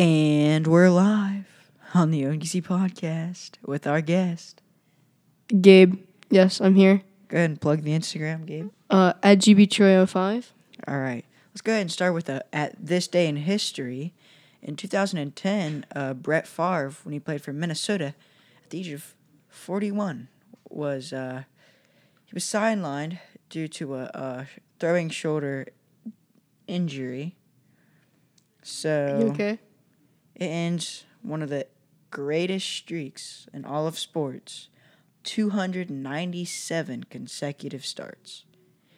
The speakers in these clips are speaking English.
And we're live on the OGC podcast with our guest. Gabe. Yes, I'm here. Go ahead and plug the Instagram, Gabe. Uh, at GBTroy05. All right. Let's go ahead and start with a, at this day in history. In 2010, uh, Brett Favre, when he played for Minnesota, at the age of 41, was uh, he was sidelined due to a, a throwing shoulder injury. So You okay? It ends one of the greatest streaks in all of sports 297 consecutive starts.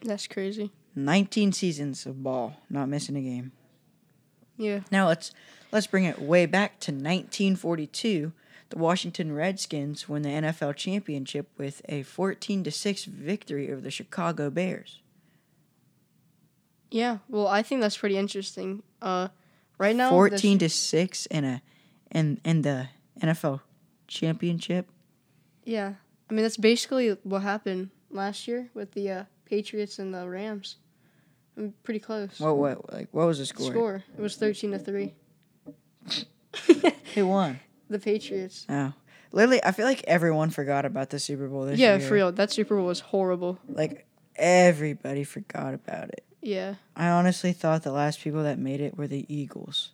That's crazy. 19 seasons of ball, not missing a game. Yeah. Now let's let's bring it way back to 1942. The Washington Redskins won the NFL championship with a 14 to 6 victory over the Chicago Bears. Yeah. Well, I think that's pretty interesting. Uh, right now, 14 Ch- to 6 in a in in the NFL championship. Yeah. I mean, that's basically what happened last year with the uh, Patriots and the Rams. I'm pretty close. What what like what was the score? Score. It was 13 to 3. Who won? The Patriots. Oh. Literally, I feel like everyone forgot about the Super Bowl this Yeah, year. for real. That Super Bowl was horrible. Like everybody forgot about it. Yeah. I honestly thought the last people that made it were the Eagles.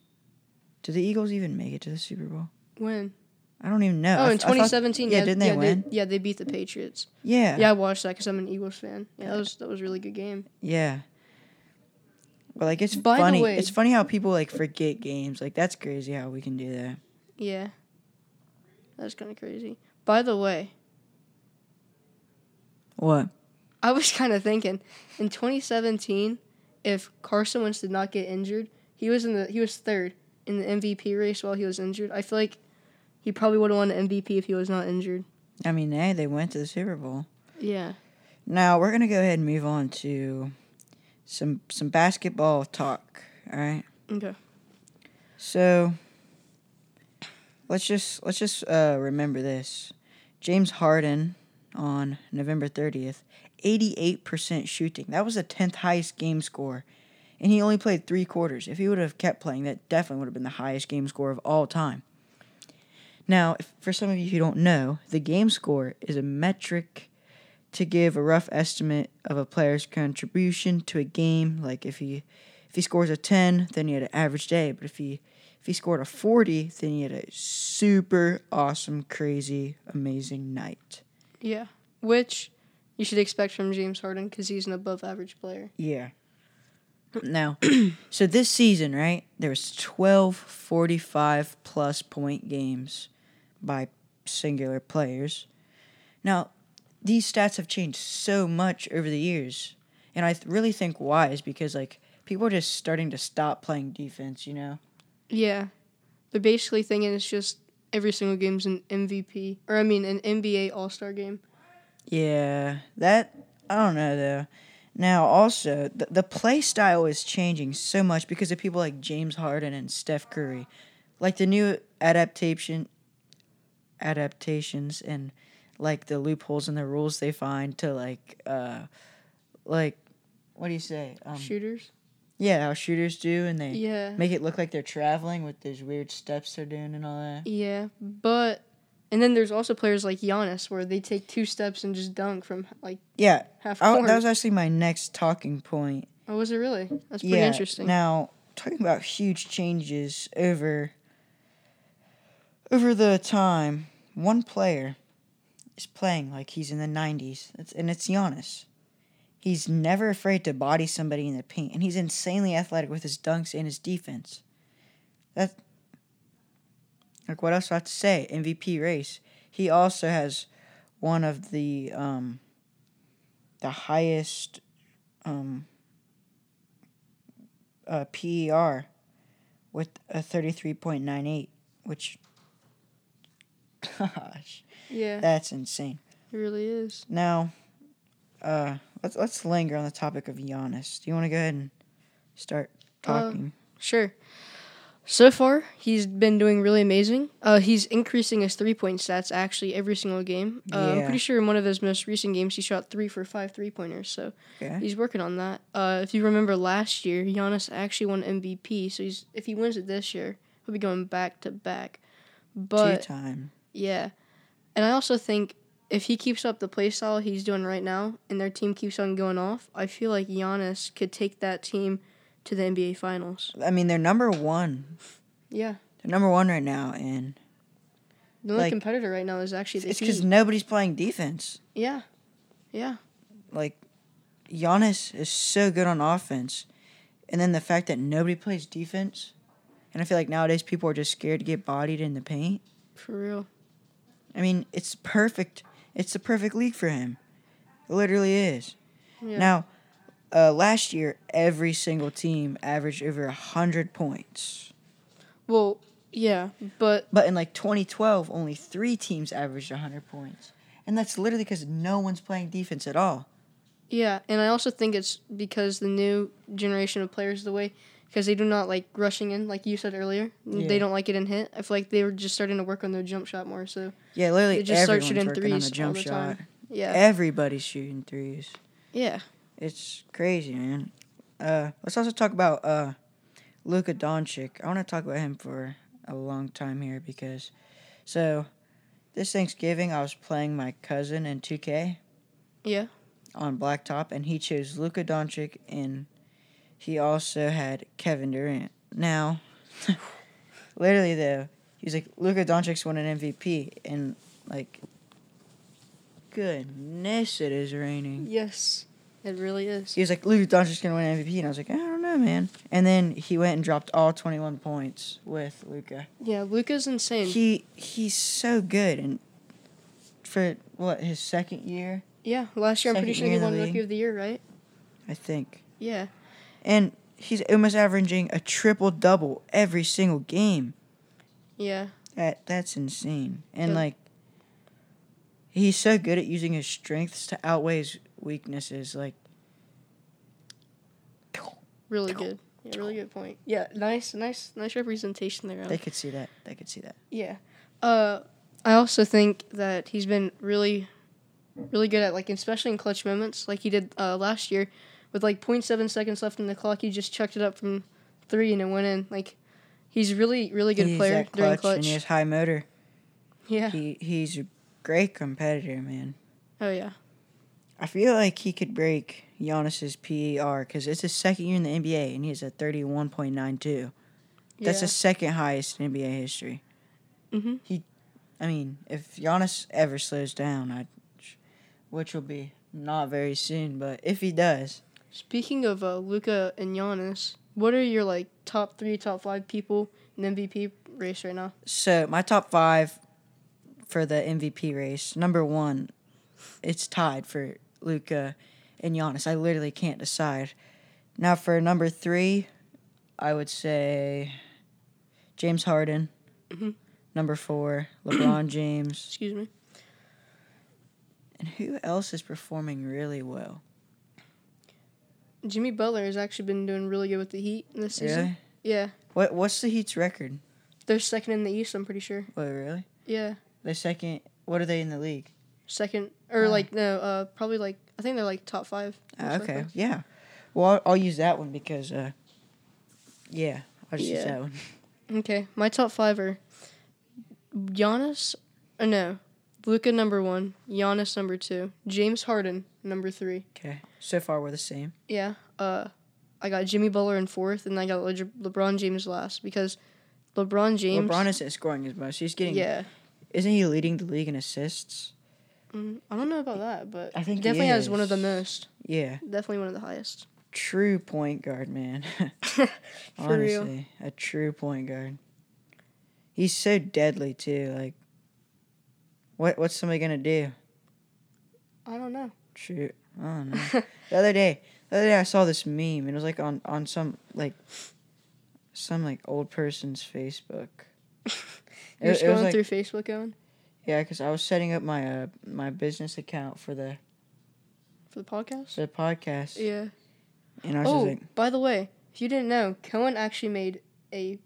Did the Eagles even make it to the Super Bowl? When? I don't even know. Oh, I in f- I thought- 2017. yeah, didn't they yeah, win? yeah, they beat the Patriots. yeah, Yeah, I watched that because I'm an Eagles fan. Yeah, that was that was a really good game. yeah. But like it's By funny. way- it's funny how people like forget games. Like that's crazy how we can do that. Yeah. That's kind of crazy. By the way, What? I was kind of thinking in 2017, if Carson Wentz did not get injured, he was in the he was third in the MVP race while he was injured. I feel like he probably would have won the MVP if he was not injured. I mean, hey, they went to the Super Bowl. Yeah. Now we're gonna go ahead and move on to some some basketball talk. All right. Okay. So let's just let's just uh, remember this. James Harden on November 30th, 88% shooting. That was the 10th highest game score. And he only played 3 quarters. If he would have kept playing, that definitely would have been the highest game score of all time. Now, if, for some of you who don't know, the game score is a metric to give a rough estimate of a player's contribution to a game. Like if he if he scores a 10, then he had an average day. But if he if he scored a 40, then he had a super awesome, crazy, amazing night. Yeah. Which you should expect from James Harden because he's an above average player. Yeah. Now, so this season, right? There was 12 45 plus point games by singular players. Now, these stats have changed so much over the years. And I th- really think why is because like people are just starting to stop playing defense, you know? Yeah. They're basically thinking it's just every single game's an MVP or I mean an NBA All Star game. Yeah, that I don't know though. Now also the the play style is changing so much because of people like James Harden and Steph Curry, like the new adaptation, adaptations and like the loopholes in the rules they find to like uh, like what do you say? Um, Shooters. yeah, how shooters do and they Yeah. make it look like they're traveling with those weird steps they're doing and all that. Yeah, but and then there's also players like Giannis where they take two steps and just dunk from like Yeah, half oh, court. that was actually my next talking point. oh, was it really? That's pretty yeah. interesting. Now, talking about huge changes over over the time, one player is playing like he's in the 90s, it's, and it's Giannis. He's never afraid to body somebody in the paint, and he's insanely athletic with his dunks and his defense. That, like, what else do I have to say? MVP race. He also has one of the um, the highest um, uh, PER with a 33.98, which, gosh, yeah, that's insane. it really is. Now, uh, let's let's linger on the topic of Giannis. Do you want to go ahead and start Uh, talking? Sure. So far, he's been doing really amazing. Uh, he's increasing his three point stats actually every single game. Uh, I'm pretty sure in one of his most recent games, he shot three for five three pointers. So he's working on that. Uh, if you remember last year, Giannis actually won MVP. So he's if he wins it this year, He'll be going back to back. Two But time. yeah, and I also think if he keeps up the play style he's doing right now, and their team keeps on going off, I feel like Giannis could take that team to the NBA Finals. I mean, they're number one. Yeah, They're number one right now, and the only Like, competitor right now is actually the it's because nobody's playing defense. Yeah, yeah, Like, Giannis is so good on offense, and then the fact that nobody plays defense, and I feel like nowadays people are just scared to get bodied in the paint. for real. I mean, it's perfect. It's the perfect league for him. It literally is. Yeah. Now, uh, last year, every single team averaged over 100 points. Well, yeah, but But in like 2012, only three teams averaged 100 points. And that's literally because no one's playing defense at all. Yeah, and I also think it's because the new generation of players the way because they do not like rushing in like you said earlier. Yeah. They don't like it in hit. I feel like they were just starting to work on their jump shot more. So Yeah, literally They just start shooting threes on a all jump the shot. yeah, Everybody's shooting threes. yeah, It's crazy, man. Uh, let's also talk about uh, Luka Doncic. I want to talk about him for a long time here because, so, this Thanksgiving I was playing my cousin in 2K yeah. on Blacktop, and he chose Luka Doncic, and he also had Kevin Durant. Now, literally though, he's like Luka Doncic's won an MVP, and like, goodness, it is raining. Yes, it really is. He was like, Luka Doncic's gonna win MVP, and I was like, I don't know, man. And then he went and dropped all 21 points with Luka. Yeah, Luka's insane. He he's so good, and for what his second year, yeah, last year I'm pretty sure he won Rookie of the Year, right? I think, Yeah, and he's almost averaging a triple double every single game. yeah, That that's insane, and like. He's so good at using his strengths to outweigh his weaknesses. Like, really good. Yeah, really good point. Yeah, nice, nice, nice representation there. They could see that. They could see that. Yeah. Uh, I also think that he's been really, really good at like, especially in clutch moments, like he did uh, last year, with like 0.7 seconds left in the clock. He just chucked it up from three and it went in. Like, he's really, really good he's player that during clutch, clutch. and he has high motor. yeah. He he's great competitor, man. Oh yeah. I feel like he could break Giannis's PER because it's his second year in the NBA and he has a thirty-one point nine two. That's yeah. the second highest in NBA history. Mhm. He, I mean, if Giannis ever slows down, I, which will be not very soon, but if he does, Speaking of uh, Luka and Giannis, what are your like top three, top five people in MVP race right now? so my top five for the MVP race. Number one, it's tied for Luka and Giannis. I literally can't decide. Now for number three, I would say James Harden. Mhm. Number four, LeBron James. Excuse me. And who else is performing really well? Jimmy Butler has actually been doing really good with the Heat this season. Really? Yeah, What What's the Heat's record? they're second in the East. I'm pretty sure. Wait, really? Yeah. The second. What are they in the league? second or Oh. like no uh probably like i think they're like top five Ah, okay, yeah. Well, I'll, I'll use that one because, uh, yeah, I'll just use that one. okay my top five are Giannis or no Luka number one Giannis number two James Harden number three Okay, so far we're the same. yeah uh I got Jimmy Butler in fourth and I got Le- LeBron James last because LeBron James LeBron isn't scoring as much. He's getting. yeah Isn't he leading the league in assists? Mm, I don't know about that but I think he definitely has one of the most Yeah, definitely one of the highest true point guard, man. For real. Honestly, a true point guard. He's so deadly too. Like, what what's somebody gonna do? I don't know Shoot, I don't know. the other day, the other day I saw this meme and it was like on on some like some like old person's Facebook. you're It- it scrolling like- through Facebook going Yeah, because I was setting up my uh my business account for the for the podcast for the podcast, yeah and I was Oh, like, by the way, if you didn't know, Cohen actually made a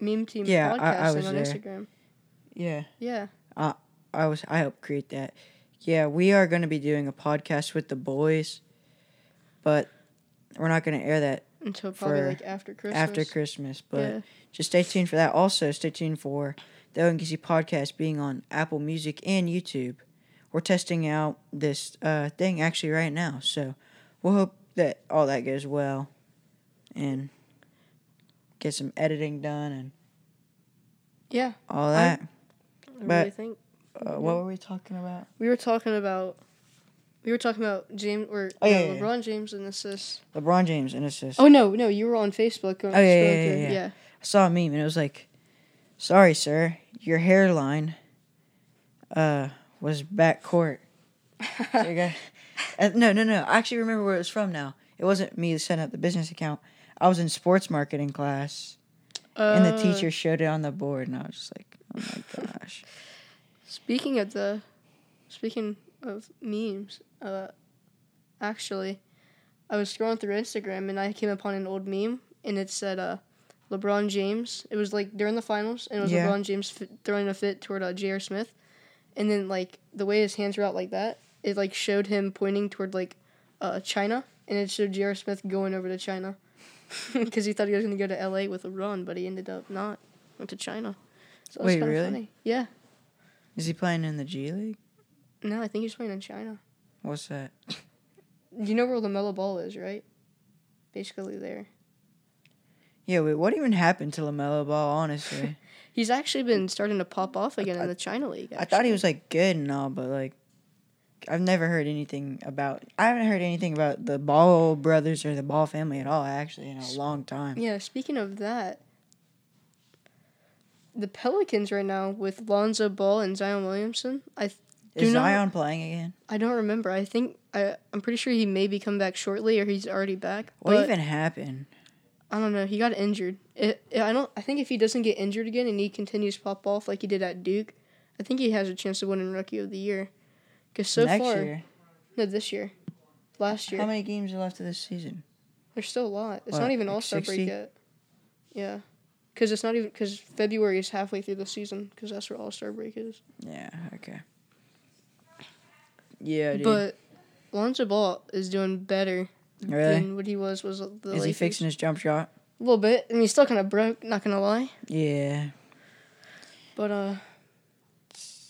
meme team Yeah, podcast I was on there. Instagram. yeah, Yeah. I was I helped create that. Yeah, we are going to be doing a podcast with the boys, but we're not going to air that until probably like after Christmas. after Christmas. But yeah. just stay tuned for that. Also, stay tuned for the ONKC podcast being on Apple Music and YouTube. We're testing out this uh, thing actually right now, so we'll hope that all that goes well, and get some editing done and Yeah. all that. I But- really think uh, what were we talking about? we were talking about. We were talking about James or Oh, yeah, yeah, yeah. LeBron James and assists. LeBron James and assist. Oh no, no, you were on Facebook. Going, Oh, yeah, yeah. I saw a meme and it was like, "Sorry, sir, your hairline uh was back court." So got- uh, no, no, no. I actually remember where it was from now. It wasn't me setting up the business account. I was in sports marketing class, and the Uh, teacher showed it on the board, and I was just like, "Oh my gosh!" Speaking of the, speaking of memes, uh, actually, I was scrolling through Instagram and I came upon an old meme and it said uh, LeBron James. It was like during the finals and it was Yeah. LeBron James fit, throwing a fit toward uh, J.R. Smith, and then like the way his hands were out like that, it like showed him pointing toward like uh, China and it showed J.R. Smith going over to China because he thought he was gonna go to L.A. with LeBron, but he ended up not. Went to China. So Wait, really? Funny. Yeah. Is he playing in the G League? No, I think he's playing in China. What's that? You know where LaMelo Ball is, right? Basically there. Yeah, wait. What even happened to LaMelo Ball? Honestly, He's actually been starting to pop off again I- in the China League. I thought he was like good and all, but like I've never heard anything about. I haven't heard anything about the Ball brothers or the Ball family at all. Actually, in a long time. Yeah, speaking of that, the Pelicans right now with Lonzo Ball and Zion Williamson. I th- Is know- Zion playing again? I don't remember. I think I I'm pretty sure he may be coming back shortly or he's already back. What even happened? I don't know. He got injured. It, it- I don't. I think if he doesn't get injured again and he continues to pop off like he did at Duke, I think he has a chance of winning Rookie of the Year. Because so Next far, year. no, this year, last year. How many games are left of this season? There's still a lot. It's What, not even like All Star break yet. Yeah, because it's not even because February is halfway through the season because that's where All Star break is. Yeah. Okay. Yeah, dude. But Lonzo Ball is doing better really? than what he was. Was the Is he fixing his jump shot? a little bit? I mean, he's still kind of broke. Not gonna lie. Yeah. But uh,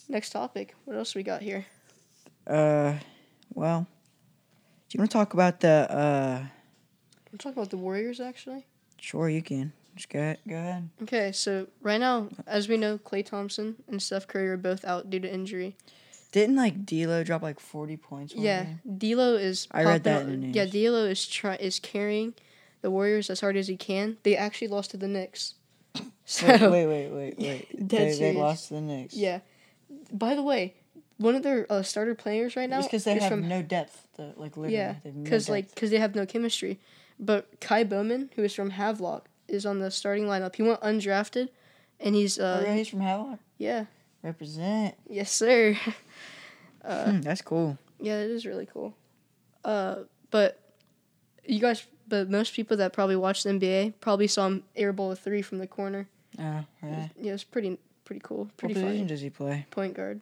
next topic. What else we got here? Uh, well, do you want to talk about the? Uh, We're talking about the Warriors actually. sure, you can. Just go ahead. Go ahead. Okay, so right now, as we know, Klay Thompson and Steph Curry are both out due to injury. Didn't like D'Lo drop like forty points? Yeah, game? D'Lo is. I read that the Yeah. D'Lo is try is carrying the Warriors as hard as he can. They actually lost to the Knicks. So Wait, wait, wait, wait, wait. Dead they, they lost to the Knicks. yeah. By the way, one of their uh, starter players right now because they have from no depth. Like literally, yeah, have no because like because they have no chemistry. But Ky Bowman, who is from Havelock, is on the starting lineup. He went undrafted, and he's uh oh, yeah, he's from Havelock. yeah Represent. yes sir. uh, Hmm, that's cool. Yeah, it is really cool. Uh, but you guys, but most people that probably watch the NBA probably saw him airball a three from the corner. Oh, yeah. Yeah, it's pretty pretty cool, What pretty position funny. does he play? Point guard.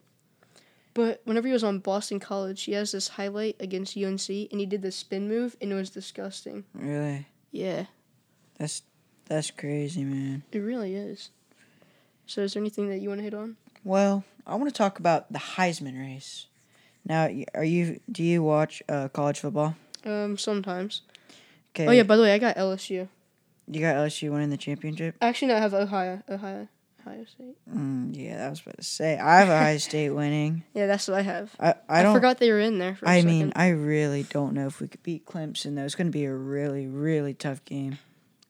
But whenever he was on Boston College, he has this highlight against UNC, and he did the spin move, and it was disgusting. Really? Yeah, That's that's crazy, man. it really is. So, is there anything that you want to hit on? Well, I want to talk about the Heisman race. Now, are you? Do you watch uh, college football? Um, sometimes. Okay. Oh yeah, by the way, I got LSU. You got LSU winning the championship. Actually, no, I have Ohio, Ohio, Ohio State. Mm, yeah, I was about to say. I have Ohio State winning. Yeah, that's what I have. I I I, forgot they were in there. I mean, I really don't know if we could beat Clemson. though. It's going to be a really, really tough game.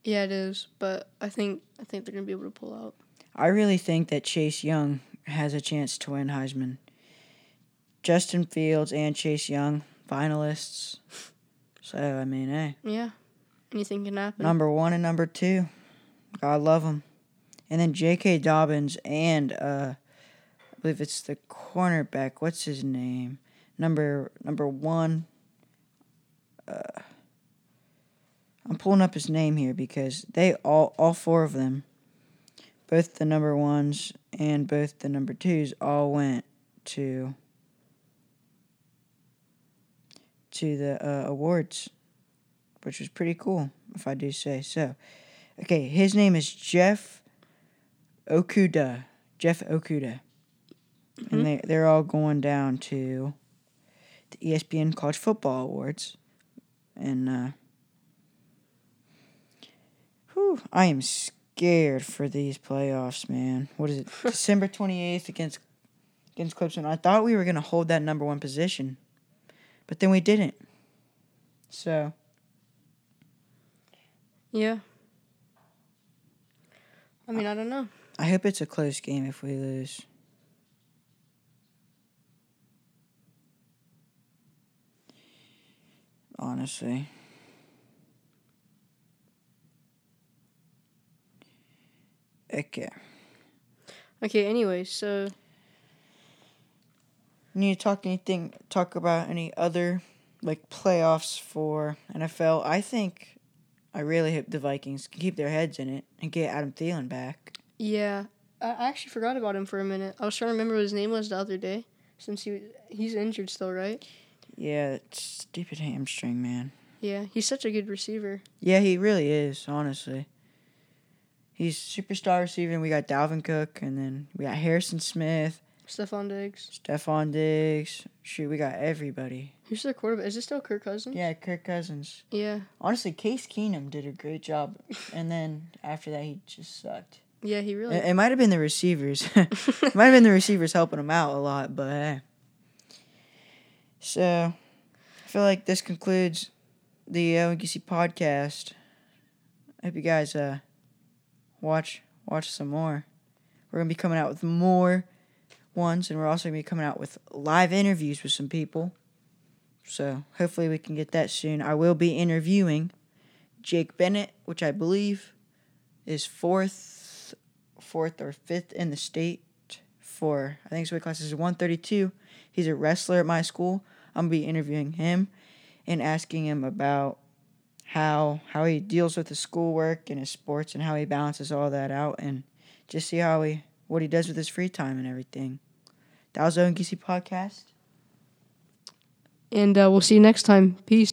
Yeah, it is, but I think I think they're gonna be able to pull out. I really think that Chase Young has a chance to win Heisman. Justin Fields and Chase Young, finalists. So, I mean, hey, Yeah, anything can happen. number one and number two. God love them. And then J.K. Dobbins and, uh, I believe it's the cornerback. What's his name? Number number one. Uh, I'm pulling up his name here because they all all four of them, both the number ones and both the number twos, all went to to the uh, awards, which was pretty cool. if I do say so. Okay, his name is Jeff Okudah. Jeff Okudah. Mhm. And they, they're all going down to the ESPN College Football Awards. And, uh, whew, I am scared for these playoffs, man. What is it? December 28th against against Clemson. I thought we were going to hold that number one position, but then we didn't. So, Yeah. I mean, I don't know. I hope it's a close game if we lose. Honestly. Okay. Okay. Anyway, so You need to talk anything talk about any other like playoffs for NFL. I think I really hope the Vikings can keep their heads in it and get Adam Thielen back. yeah, I I actually forgot about him for a minute. I was trying to remember what his name was the other day, since he he's injured still, right? Yeah, stupid hamstring, man. Yeah, he's such a good receiver. Yeah, he really is, honestly. He's superstar receiving. we got Dalvin Cook, and then we got Harrison Smith, Stefon Diggs. Stefon Diggs. Shoot, we got everybody. Who's their quarterback? Is it still Kirk Cousins? Yeah, Kirk Cousins. Yeah. Honestly, Case Keenum did a great job, and then after that, he just sucked. Yeah, he really. It, it might have been the receivers. it might have been the receivers helping him out a lot, but hey. So, I feel like this concludes the ONGC podcast. I hope you guys uh watch watch some more. We're gonna be coming out with more ones, and we're also gonna be coming out with live interviews with some people. So hopefully we can get that soon. I will be interviewing Jake Bennett, which I believe is fourth, fourth or fifth in the state for I think his weight class is one thirty two. He's a wrestler at my school. I'm gonna be interviewing him and asking him about how how he deals with his schoolwork and his sports and how he balances all that out and just see how he what he does with his free time and everything. That was the ONGC podcast. And uh, we'll see you next time. Peace.